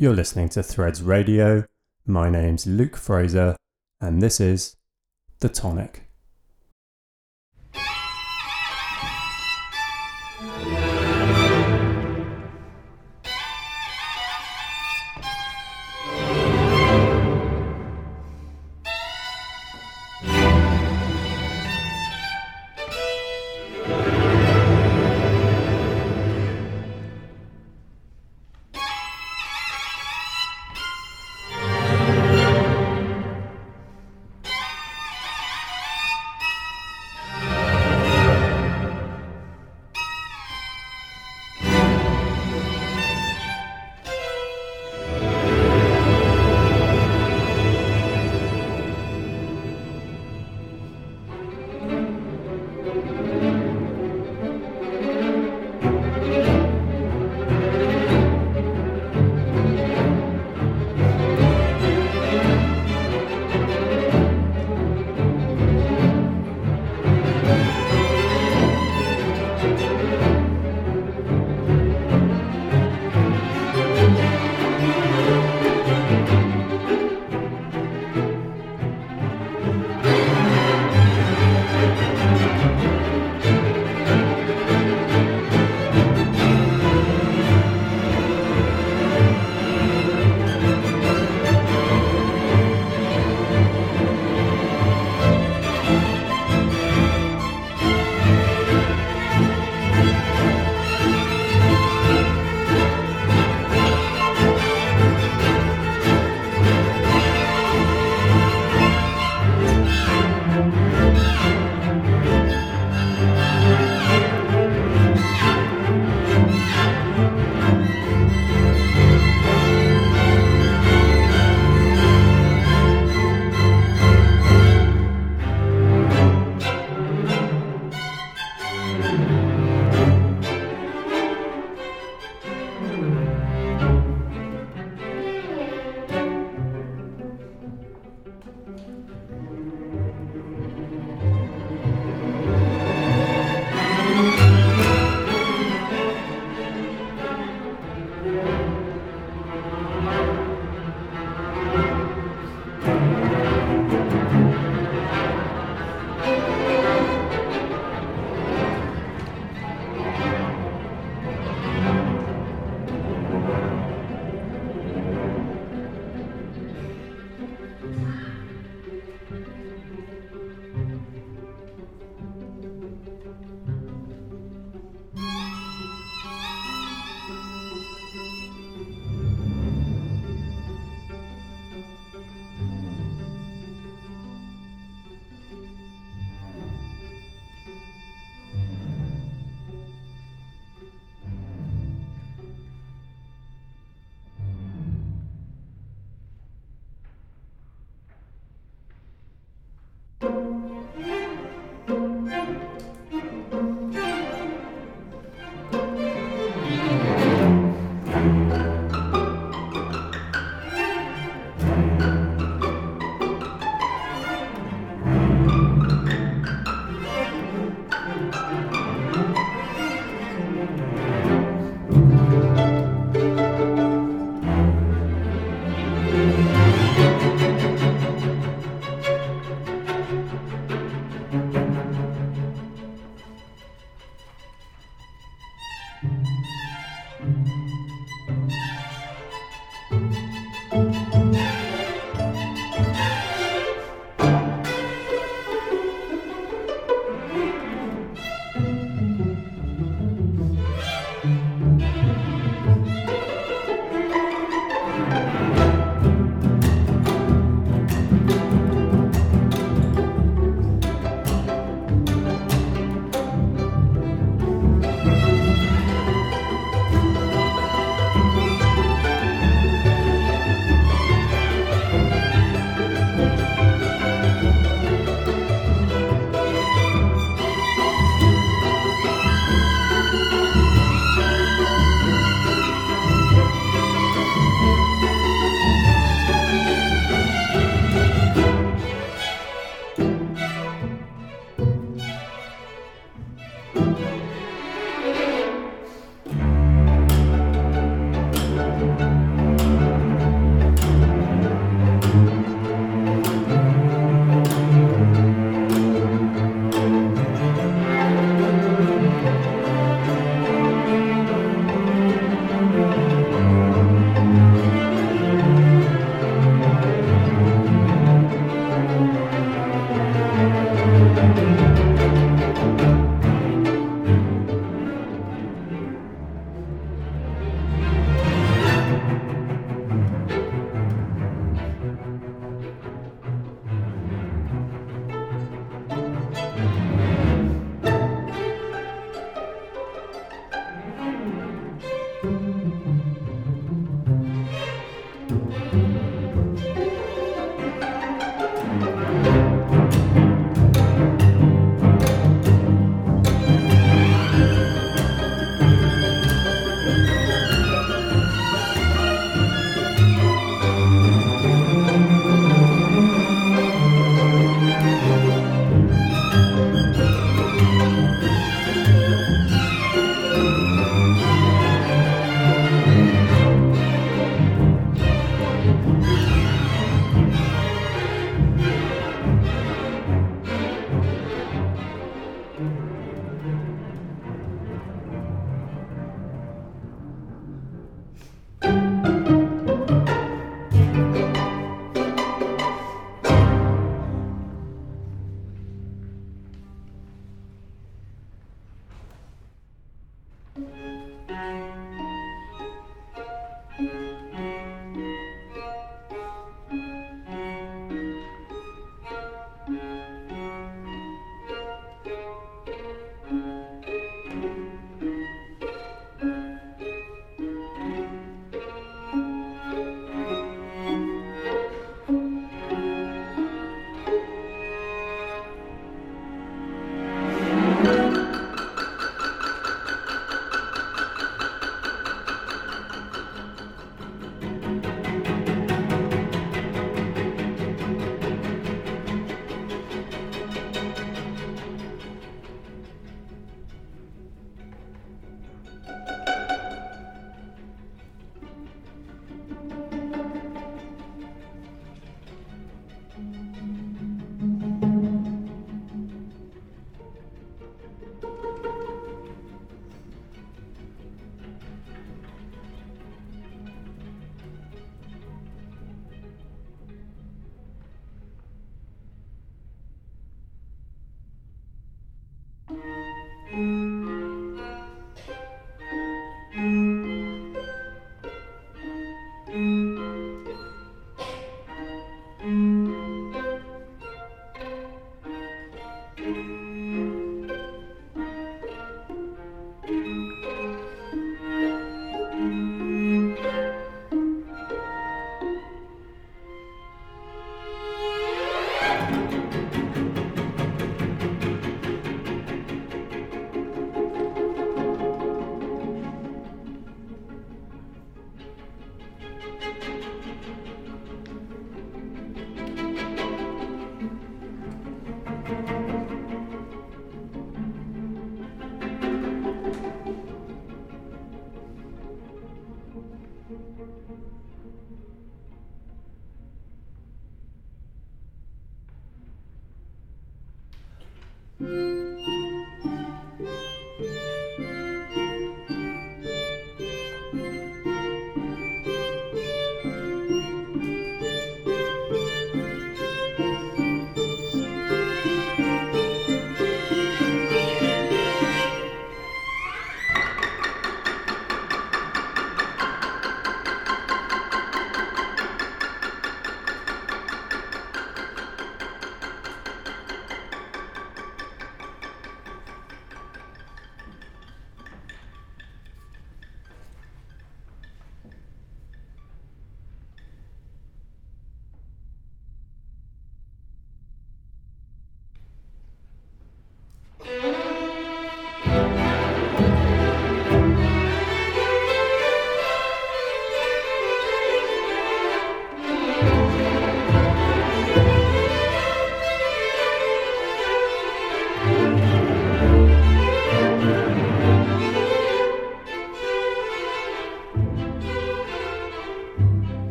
You're listening to Threads Radio. My name's Luke Fraser, and this is The Tonic.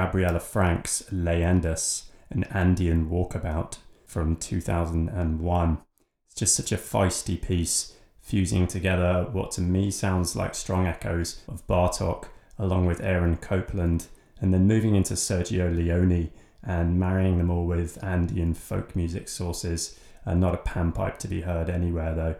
That's Gabriela Frank's Leyendas, an Andean walkabout from 2001. It's just such a feisty piece, fusing together what to me sounds like strong echoes of Bartok along with Aaron Copland, and then moving into Sergio Leone and marrying them all with Andean folk music sources. Uh, not a panpipe to be heard anywhere though.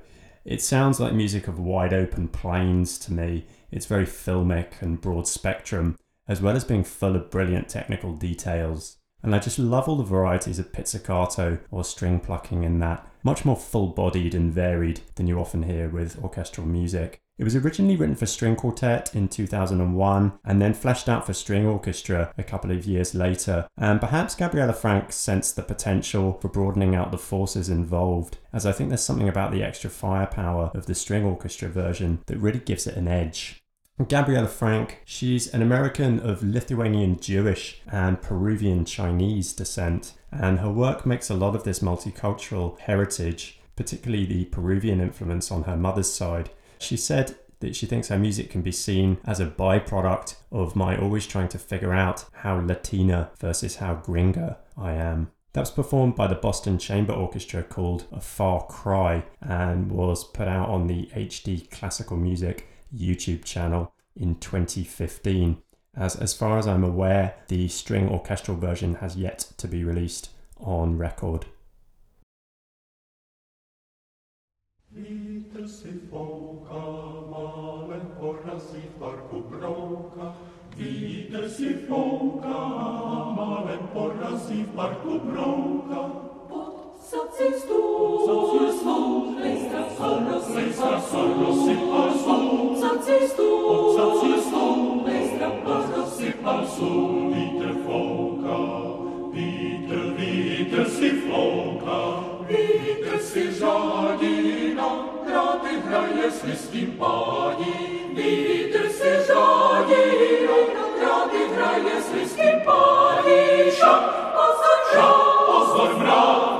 It sounds like music of wide open plains to me. It's very filmic and broad spectrum, as well as being full of brilliant technical details. And I just love all the varieties of pizzicato or string plucking in that, much more full bodied and varied than you often hear with orchestral music. It was originally written for string quartet in 2001 and then fleshed out for string orchestra a couple of years later. And perhaps Gabriella Frank sensed the potential for broadening out the forces involved, as I think there's something about the extra firepower of the string orchestra version that really gives it an edge. Gabriella Frank, she's an American of Lithuanian Jewish and Peruvian Chinese descent, and her work makes a lot of this multicultural heritage, particularly the Peruvian influence on her mother's side, she said that she thinks her music can be seen as a byproduct of my always trying to figure out how Latina versus how gringa I am. That was performed by the Boston Chamber Orchestra called A Far Cry and was put out on the HD Classical Music YouTube channel in 2015. As, as far as I'm aware, the string orchestral version has yet to be released on record. acest om, acest om, Destrăpați sipam sub, vitre foca, vitre, vitre si foca, vitre si žadina, grati hraje svi skimpani, vitre si žadina, grati hraje svi skimpani, šak, pozor, šak, pozor, mrak,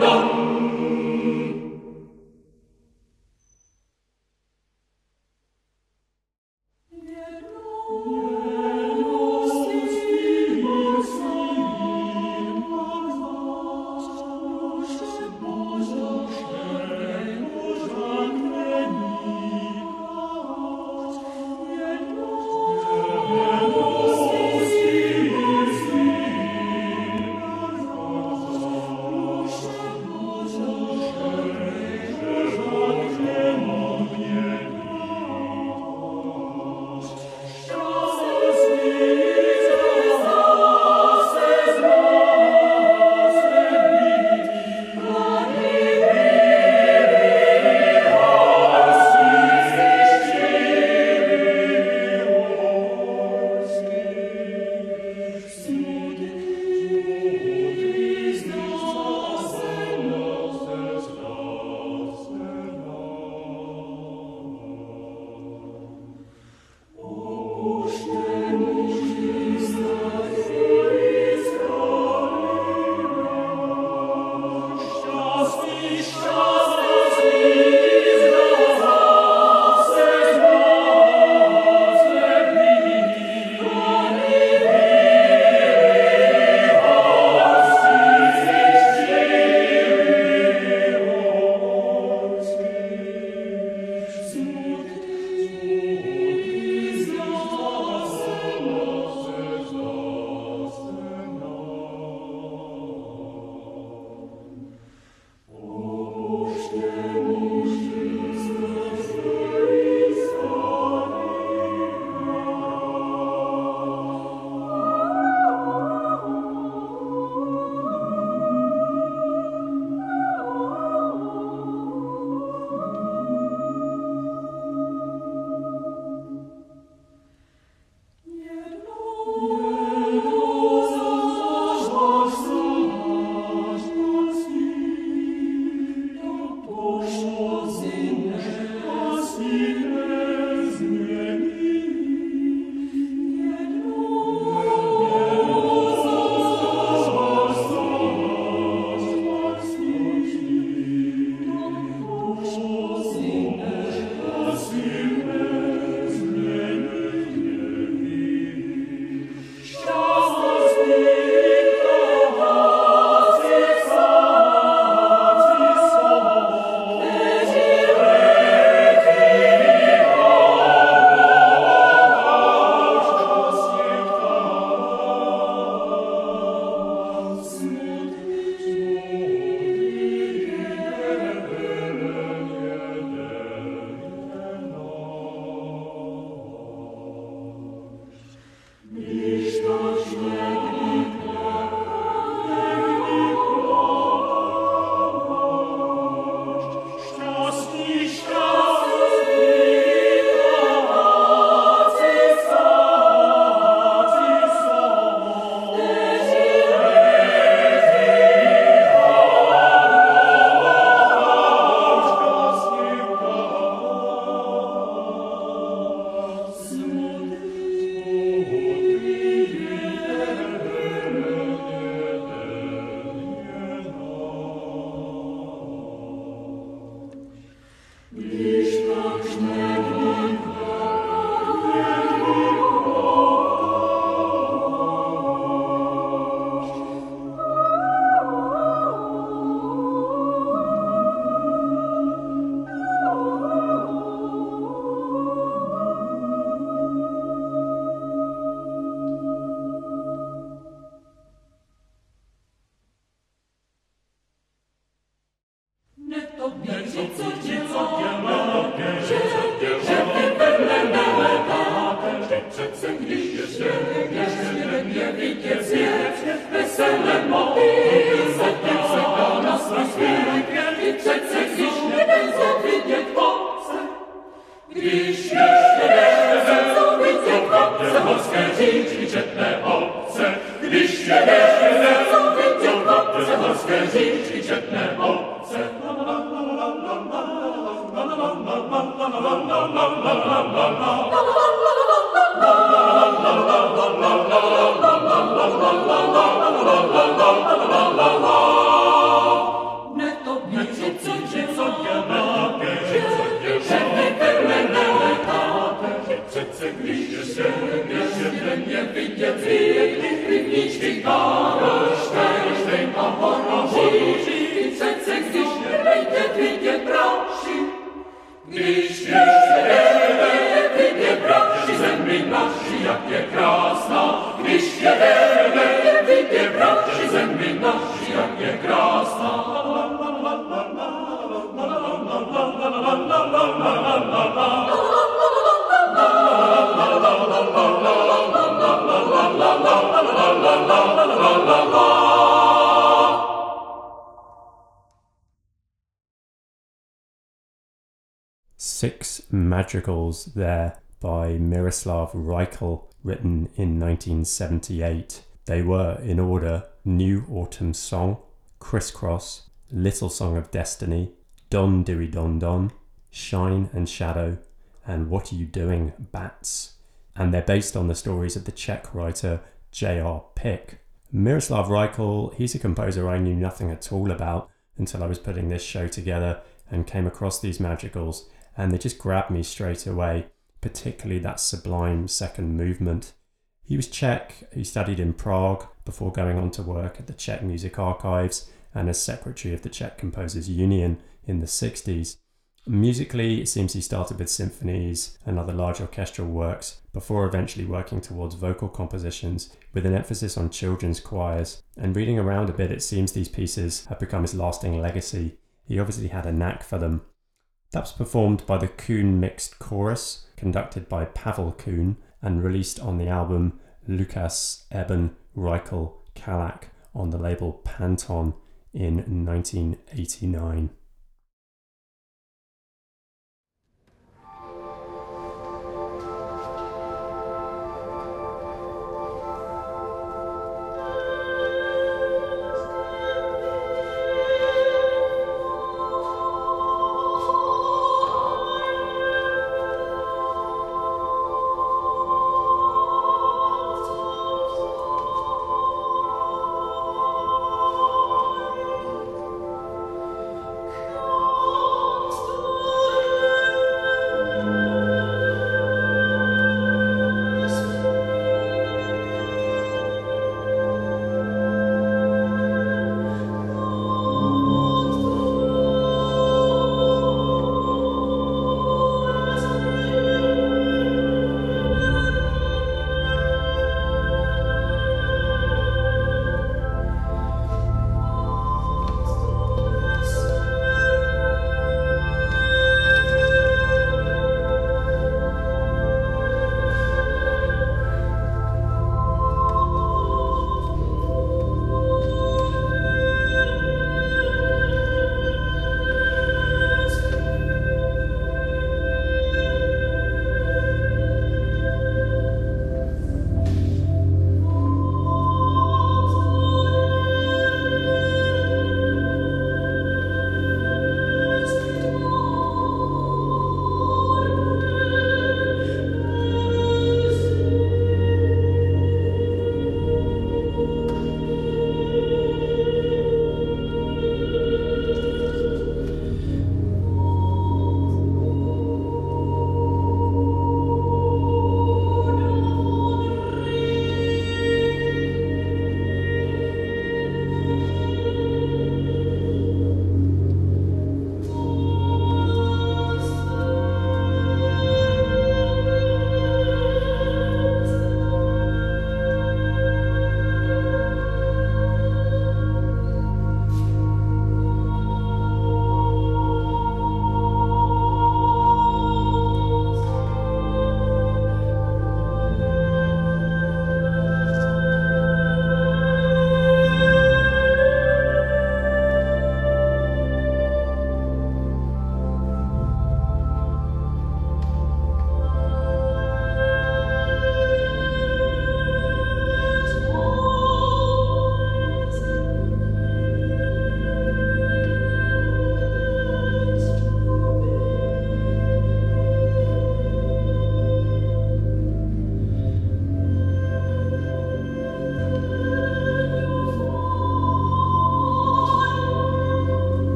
dom There by Miroslav Raichl, written in 1978. They were, in order, New Autumn Song, Crisscross, Little Song of Destiny, Don Diri Don Don, Shine and Shadow, and What Are You Doing, Bats? And they're based on the stories of the Czech writer J.R. Pick. Miroslav Raichl, he's a composer I knew nothing at all about until I was putting this show together and came across these madrigals, and they just grabbed me straight away, particularly that sublime second movement. He was Czech, he studied in Prague before going on to work at the Czech Music Archives and as secretary of the Czech Composers Union in the 60s. Musically, it seems he started with symphonies and other large orchestral works before eventually working towards vocal compositions with an emphasis on children's choirs. And reading around a bit, it seems these pieces have become his lasting legacy. He obviously had a knack for them. That was performed by the Kuhn Mixed Chorus, conducted by Pavel Kuhn, and released on the album Lukas Eben Raichl Kalak on the label Panton in 1989.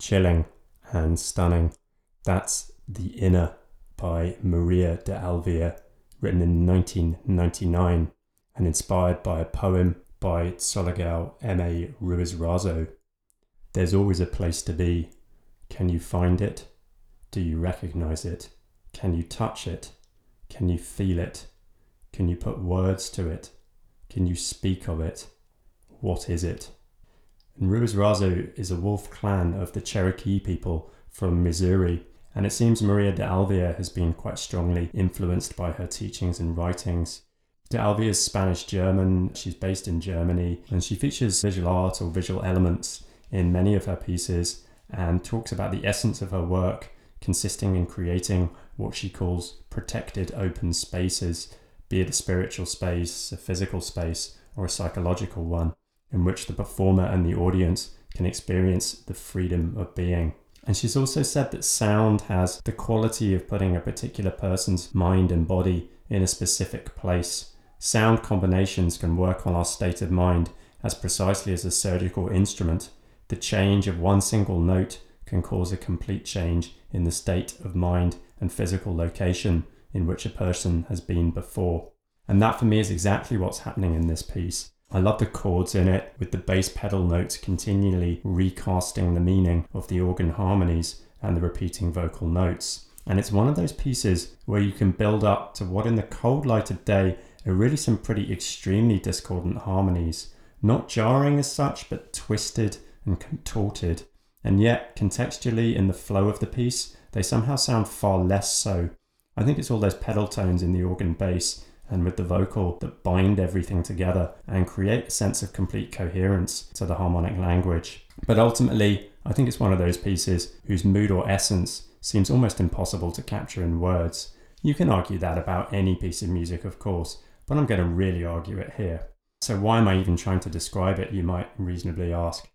Chilling and stunning. That's The Inner by Maria de Alvear, written in 1999 and inspired by a poem by Tsolegao M.A. Ruiz Razo. There's always a place to be. Can you find it? Do you recognize it? Can you touch it? Can you feel it? Can you put words to it? Can you speak of it? What is it? Razo is a wolf clan of the Cherokee people from Missouri, and it seems Maria de Alvear has been quite strongly influenced by her teachings and writings. De Alvear is Spanish German, she's based in Germany, and she features visual art or visual elements in many of her pieces and talks about the essence of her work consisting in creating what she calls protected open spaces, be it a spiritual space, a physical space, or a psychological one, in which the performer and the audience can experience the freedom of being. And she's also said that sound has the quality of putting a particular person's mind and body in a specific place. Sound combinations can work on our state of mind as precisely as a surgical instrument. The change of one single note can cause a complete change in the state of mind and physical location in which a person has been before. And that for me is exactly what's happening in this piece. I love the chords in it, with the bass pedal notes continually recasting the meaning of the organ harmonies and the repeating vocal notes. And it's one of those pieces where you can build up to what, in the cold light of day, are really some pretty extremely discordant harmonies. Not jarring as such, but twisted and contorted. And yet, contextually, in the flow of the piece, they somehow sound far less so. I think it's all those pedal tones in the organ bass and with the vocal that bind everything together and create a sense of complete coherence to the harmonic language. But ultimately, I think it's one of those pieces whose mood or essence seems almost impossible to capture in words. You can argue that about any piece of music, of course, but I'm going to really argue it here. So, why am I even trying to describe it, you might reasonably ask?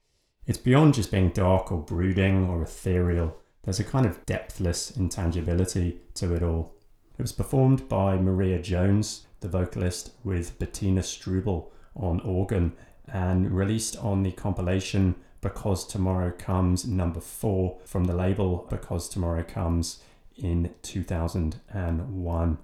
It's beyond just being dark or brooding or ethereal. There's a kind of depthless intangibility to it all. It was performed by Maria Jones, the vocalist, with Bettina Strubel on organ and released on the compilation Because Tomorrow Comes number four from the label Because Tomorrow Comes in 2001.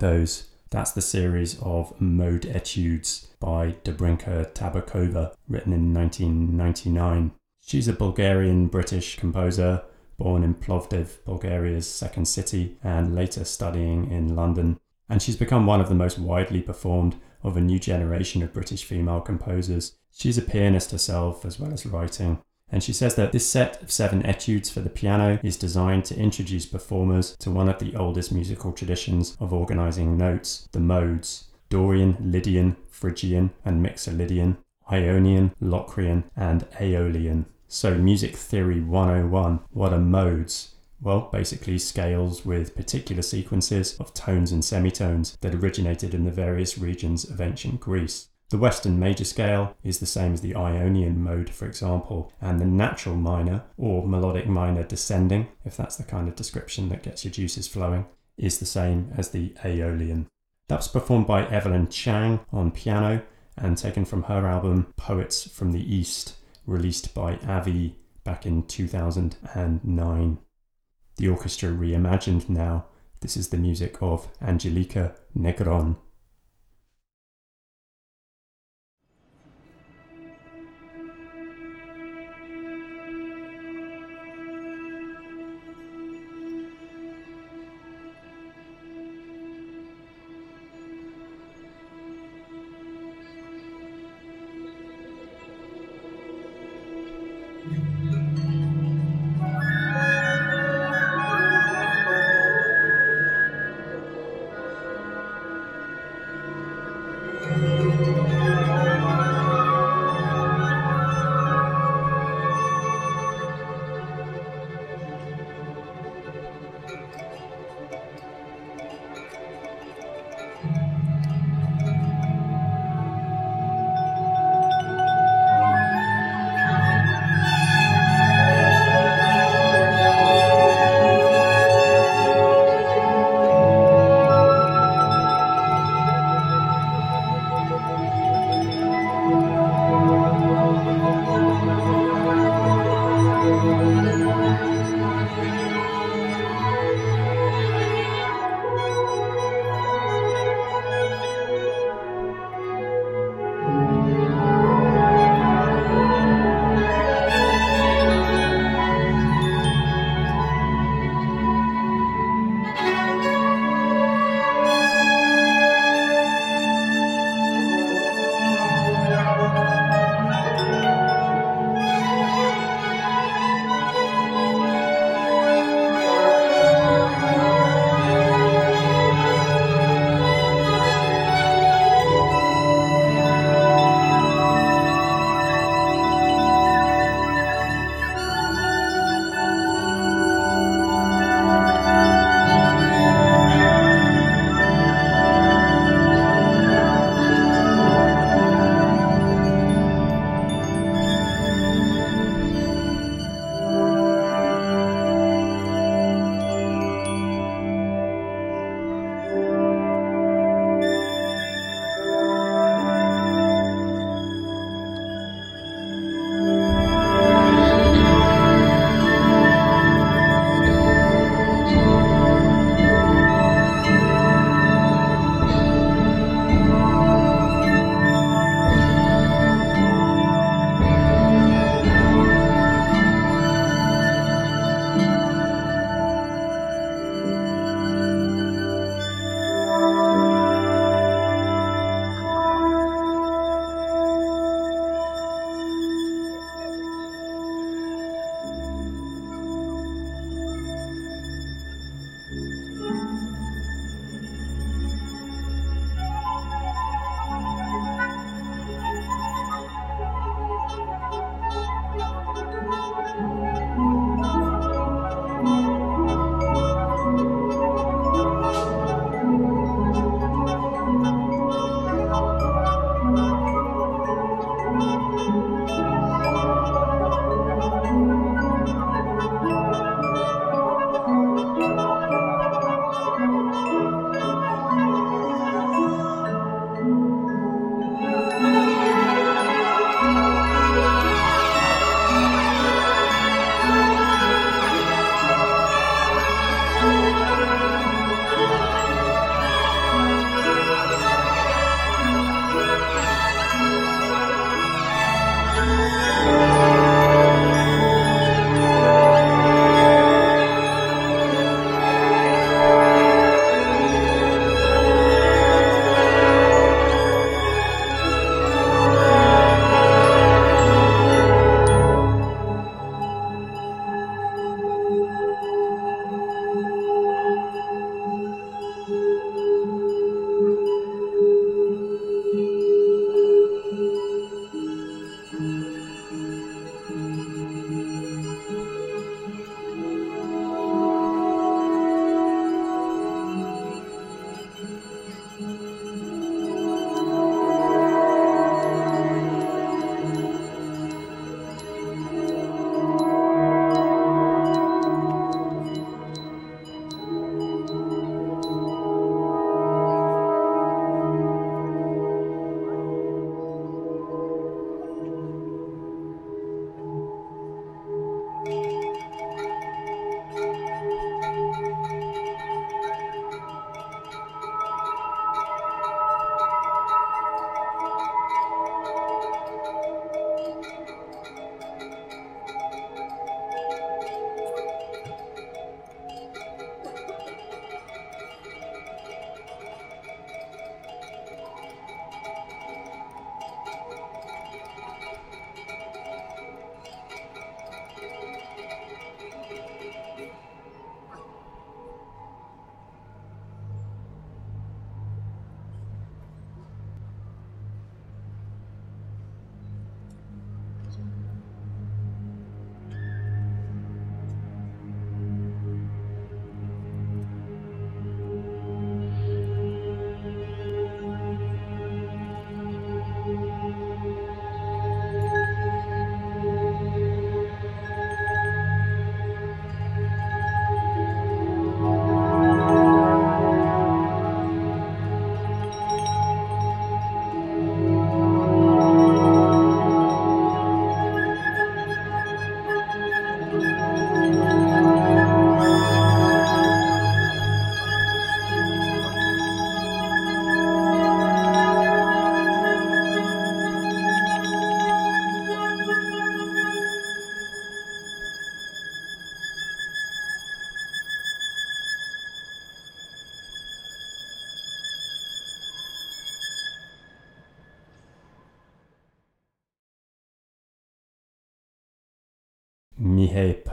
Those. That's the series of Mode Etudes by Dobrinka Tabakova, written in 1999. She's a Bulgarian British composer, born in Plovdiv, Bulgaria's second city, and later studying in London. And she's become one of the most widely performed of a new generation of British female composers. She's a pianist herself, as well as writing. And she says that this set of seven etudes for the piano is designed to introduce performers to one of the oldest musical traditions of organizing notes, the modes Dorian, Lydian, Phrygian, and Mixolydian, Ionian, Locrian, and Aeolian. So, Music Theory 101 what are modes? Well, basically, scales with particular sequences of tones and semitones that originated in the various regions of ancient Greece. The Western major scale is the same as the Ionian mode, for example, and the natural minor, or melodic minor descending, if that's the kind of description that gets your juices flowing, is the same as the Aeolian. That was performed by Evelyn Chang on piano and taken from her album Poets from the East, released by Avie back in 2009. The orchestra reimagined now. This is the music of Angelica Negron.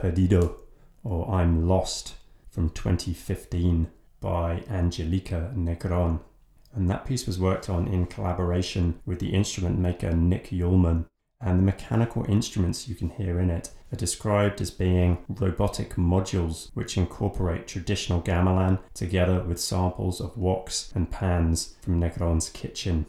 Perdido, or I'm Lost, from 2015 by Angelica Negron. And that piece was worked on in collaboration with the instrument maker Nick Yulman. And the mechanical instruments you can hear in it are described as being robotic modules which incorporate traditional gamelan together with samples of woks and pans from Negron's kitchen.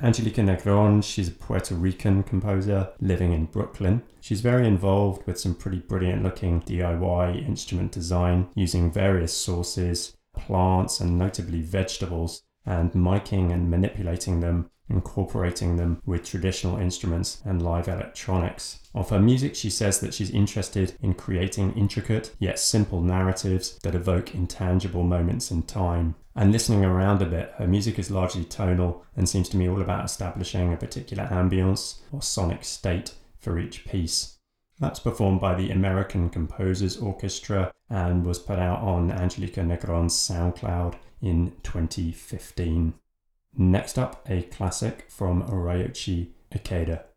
Angelica Negron, she's a Puerto Rican composer living in Brooklyn. She's very involved with some pretty brilliant looking DIY instrument design using various sources, plants, and notably vegetables, and miking and manipulating them, incorporating them with traditional instruments and live electronics. Of her music, she says that she's interested in creating intricate yet simple narratives that evoke intangible moments in time. And listening around a bit, her music is largely tonal and seems to me all about establishing a particular ambience or sonic state for each piece. That's performed by the American Composers Orchestra and was put out on Angelica Negron's SoundCloud in 2015. Next up, a classic from Ryoji Ikeda.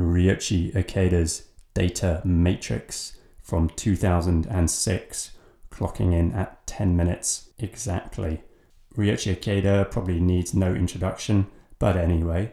Ryoji Ikeda's Data Matrix from 2006, clocking in at 10 minutes exactly. Ryoji Ikeda probably needs no introduction, but anyway,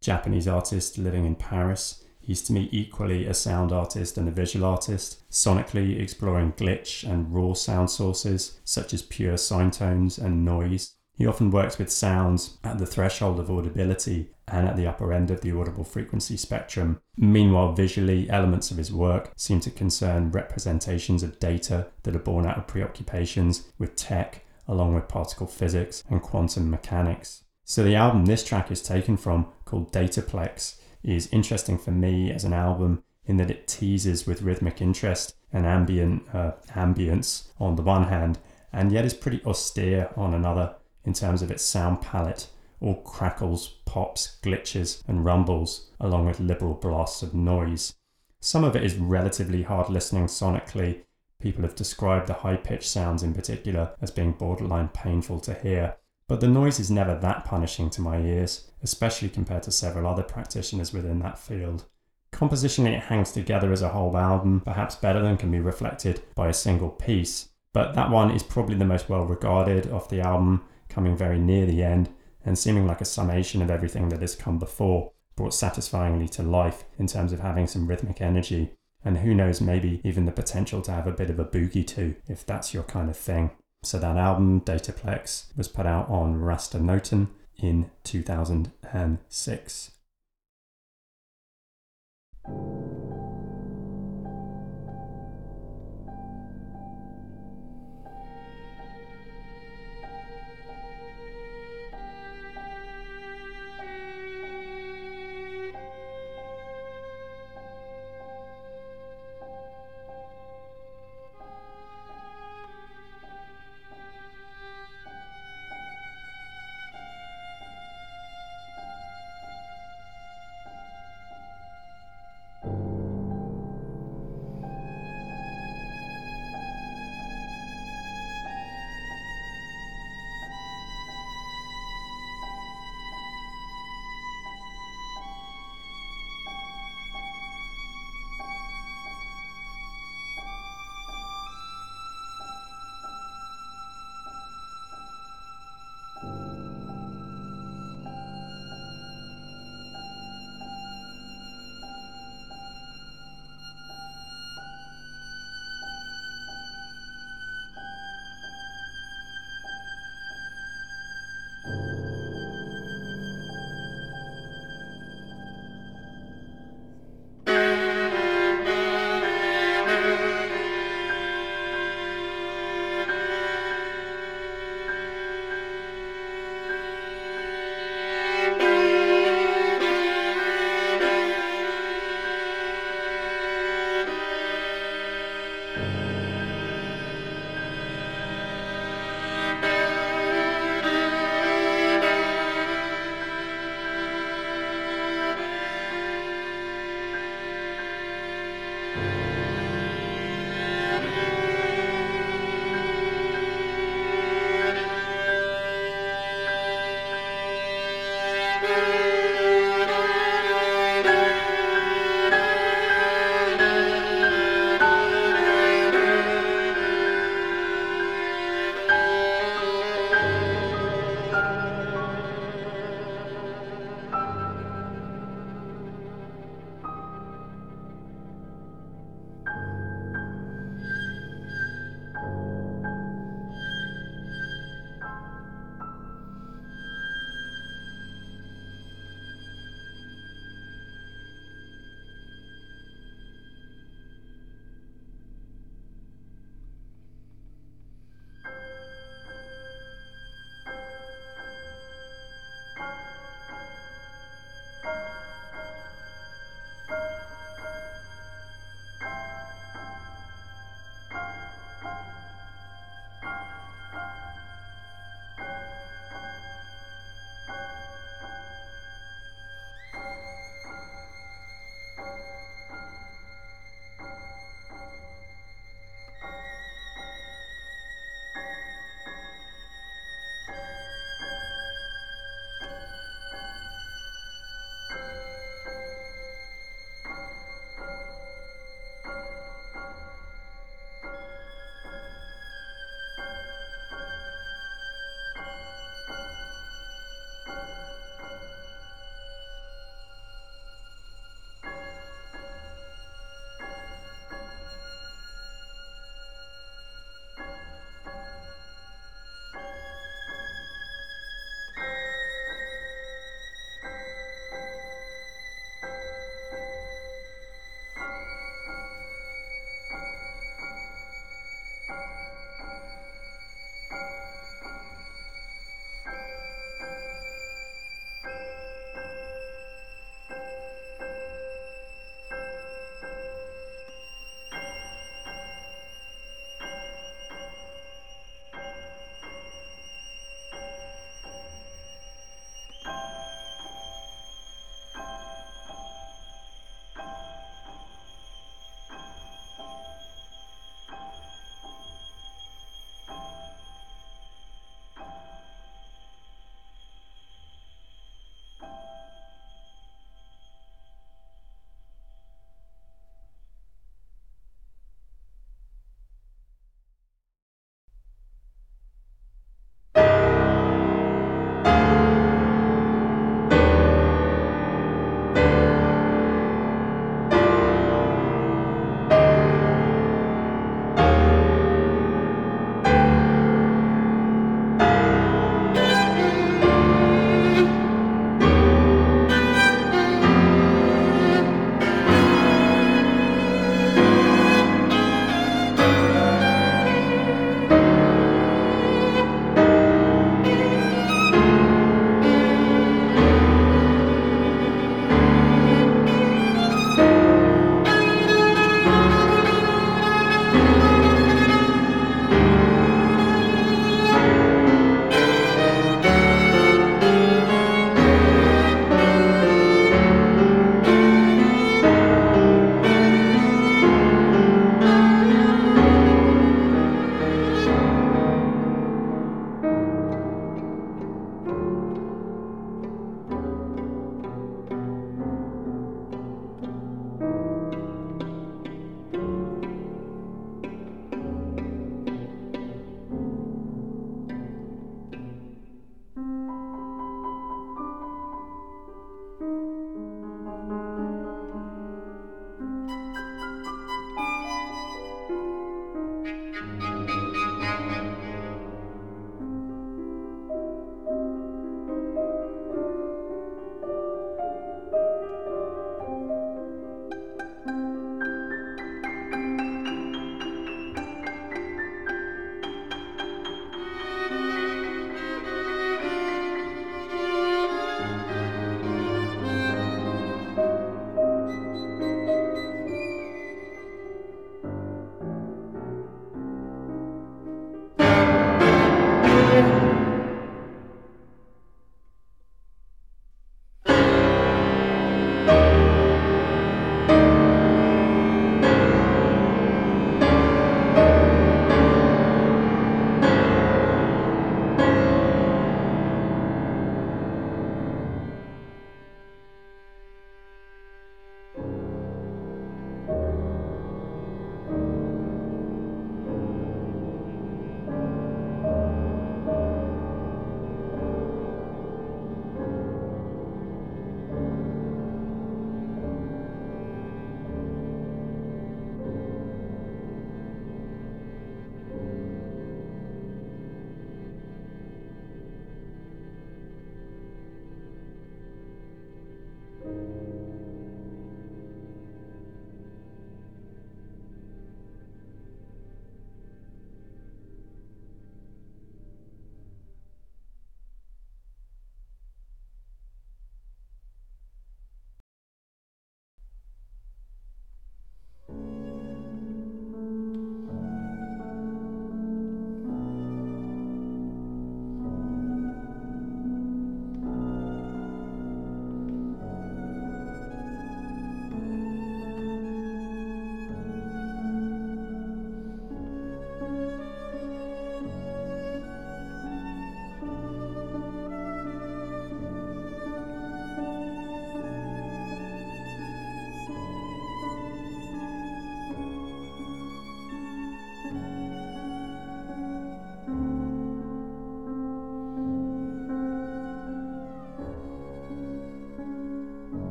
Japanese artist living in Paris. He's to me equally a sound artist and a visual artist, sonically exploring glitch and raw sound sources such as pure sine tones and noise. He often works with sounds at the threshold of audibility and at the upper end of the audible frequency spectrum. Meanwhile, visually, elements of his work seem to concern representations of data that are born out of preoccupations with tech, along with particle physics and quantum mechanics. So, the album this track is taken from, called Dataplex, is interesting for me as an album in that it teases with rhythmic interest and ambient uh, ambience on the one hand, and yet is pretty austere on another in terms of its sound palette, all crackles, pops, glitches, and rumbles, along with liberal blasts of noise. Some of it is relatively hard listening sonically. People have described the high pitched sounds in particular as being borderline painful to hear, but the noise is never that punishing to my ears, especially compared to several other practitioners within that field. Compositionally, it hangs together as a whole album, perhaps better than can be reflected by a single piece, but that one is probably the most well regarded of the album, coming very near the end and seeming like a summation of everything that has come before, brought satisfyingly to life in terms of having some rhythmic energy. And who knows, maybe even the potential to have a bit of a boogie too, if that's your kind of thing. So that album, Dataplex, was put out on Raster-Noton in 2006.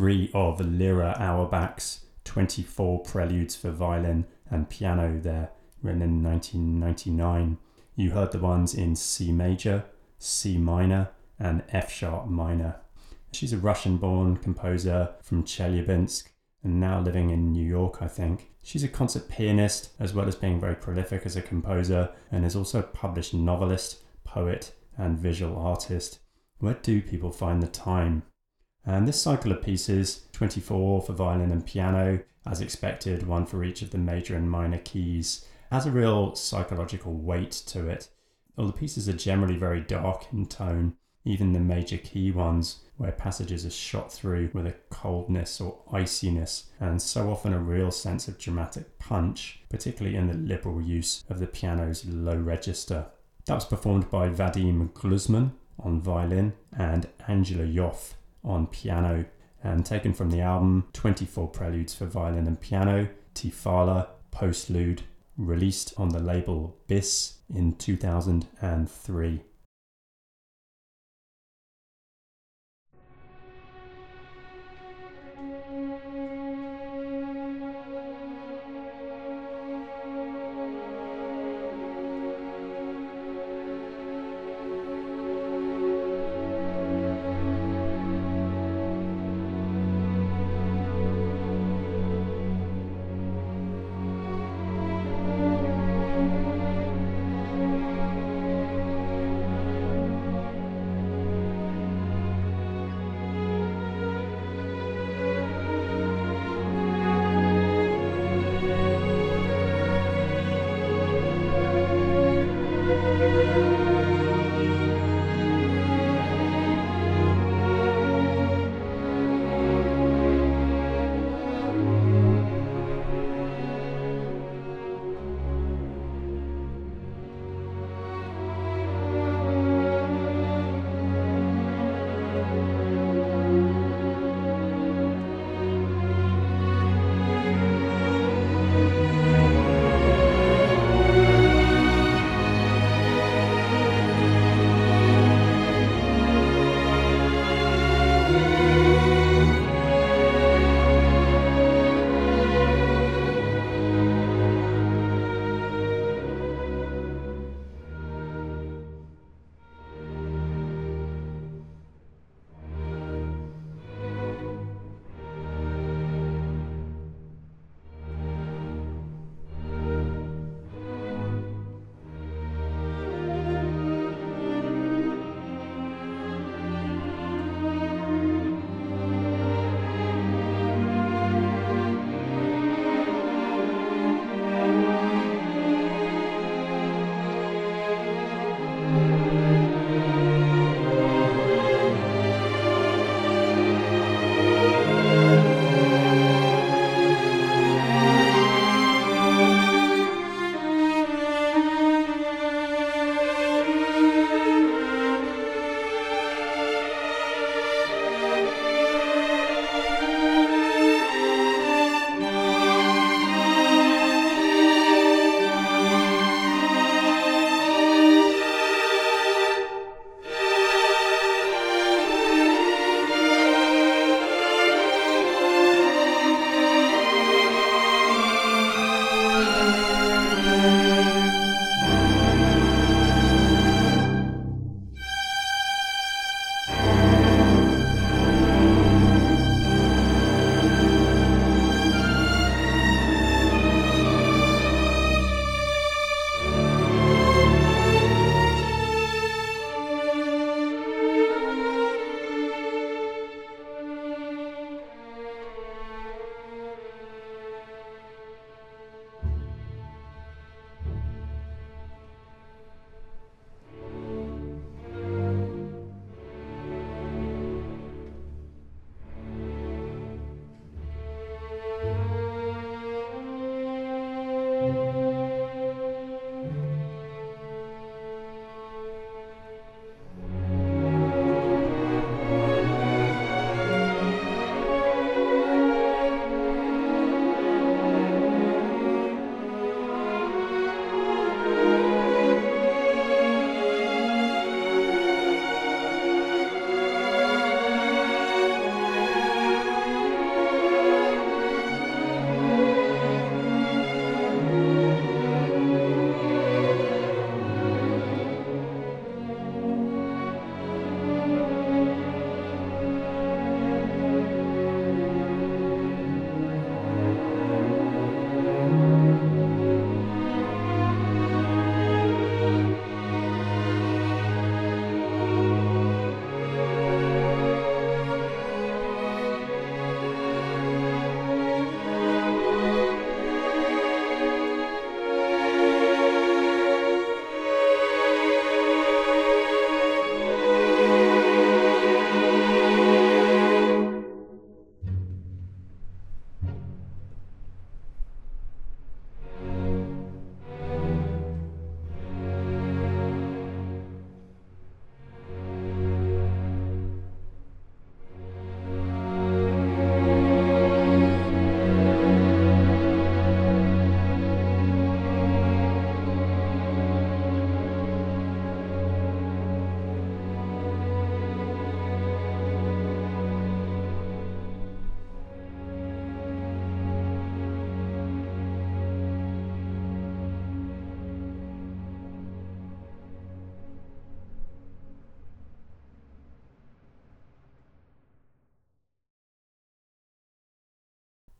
Three of Lera Auerbach's 24 preludes for violin and piano there, written in 1999. You heard the ones in C major, C minor, and F sharp minor. She's a Russian born composer from Chelyabinsk and now living in New York, I think. She's a concert pianist as well as being very prolific as a composer and is also a published novelist, poet, and visual artist. Where do people find the time? And this cycle of pieces, 24 for violin and piano, as expected, one for each of the major and minor keys, has a real psychological weight to it. All the pieces are generally very dark in tone, even the major key ones, where passages are shot through with a coldness or iciness, and so often a real sense of dramatic punch, particularly in the liberal use of the piano's low register. That was performed by Vadim Gluzman on violin and Angela Yoffe on piano, and taken from the album 24 Preludes for Violin and Piano, T'filah, Postlude, released on the label BIS in 2003.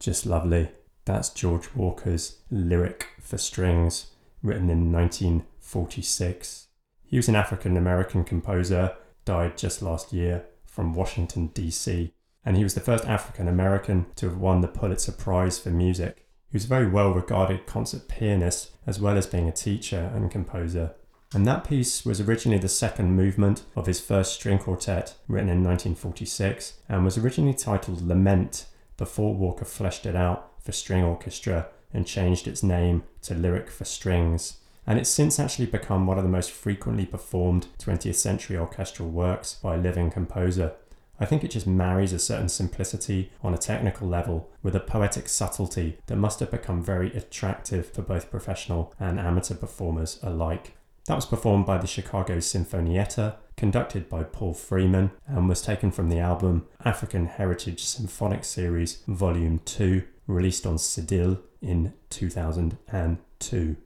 Just lovely. That's George Walker's Lyric for Strings, written in 1946. He was an African American composer, died just last year from Washington, D.C., and he was the first African American to have won the Pulitzer Prize for Music. He was a very well regarded concert pianist as well as being a teacher and composer. And that piece was originally the second movement of his first string quartet, written in 1946, and was originally titled Lament before Walker fleshed it out for string orchestra and changed its name to Lyric for Strings. And it's since actually become one of the most frequently performed 20th century orchestral works by a living composer. I think it just marries a certain simplicity on a technical level with a poetic subtlety that must have become very attractive for both professional and amateur performers alike. That was performed by the Chicago Sinfonietta, conducted by Paul Freeman, and was taken from the album African Heritage Symphonic Series Volume 2, released on Cedille in 2002.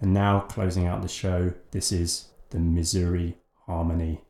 And now, closing out the show, this is the Missouri Harmony.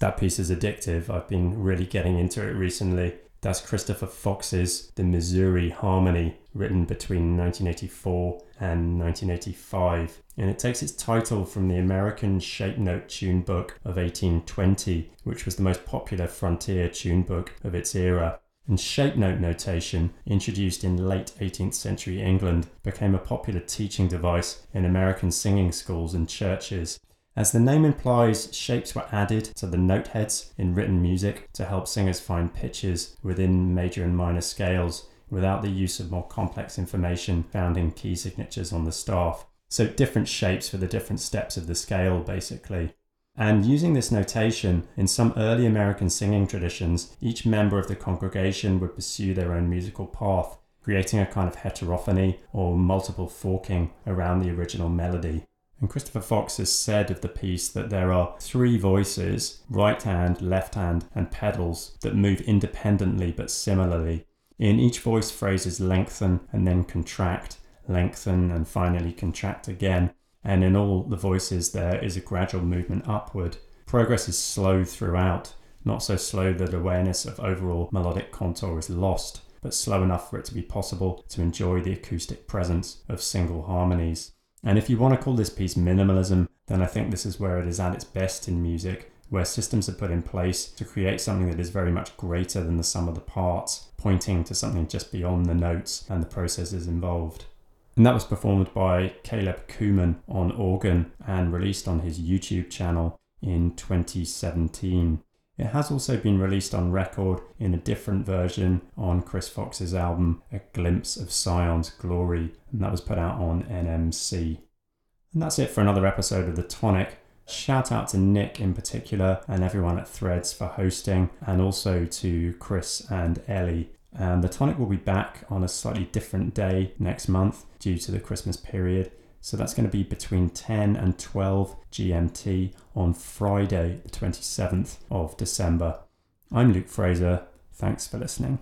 That piece is addictive. I've been really getting into it recently. That's Christopher Fox's The Missouri Harmony, written between 1984 and 1985. And it takes its title from the American shape note tune book of 1820, which was the most popular frontier tune book of its era. And shape note notation, introduced in late 18th century England, became a popular teaching device in American singing schools and churches. As the name implies, shapes were added to the note heads in written music to help singers find pitches within major and minor scales without the use of more complex information found in key signatures on the staff. So, different shapes for the different steps of the scale, basically. And using this notation, in some early American singing traditions, each member of the congregation would pursue their own musical path, creating a kind of heterophony or multiple forking around the original melody. And Christopher Fox has said of the piece that there are three voices right hand, left hand, and pedals that move independently but similarly. In each voice, phrases lengthen and then contract, lengthen and finally contract again. And in all the voices, there is a gradual movement upward. Progress is slow throughout, not so slow that awareness of overall melodic contour is lost, but slow enough for it to be possible to enjoy the acoustic presence of single harmonies. And if you want to call this piece minimalism, then I think this is where it is at its best in music, where systems are put in place to create something that is very much greater than the sum of the parts, pointing to something just beyond the notes and the processes involved. And that was performed by Caleb Kuhlman on organ and released on his YouTube channel in 2017. It has also been released on record in a different version on Chris Fox's album A Glimpse of Sion's Glory, and that was put out on NMC. And that's it for another episode of The Tonic. Shout out to Nick in particular and everyone at Threads for hosting, and also to Chris and Ellie. And The Tonic will be back on a slightly different day next month due to the Christmas period. So that's going to be between 10 and 12 GMT on Friday, the 27th of December. I'm Luke Fraser. Thanks for listening.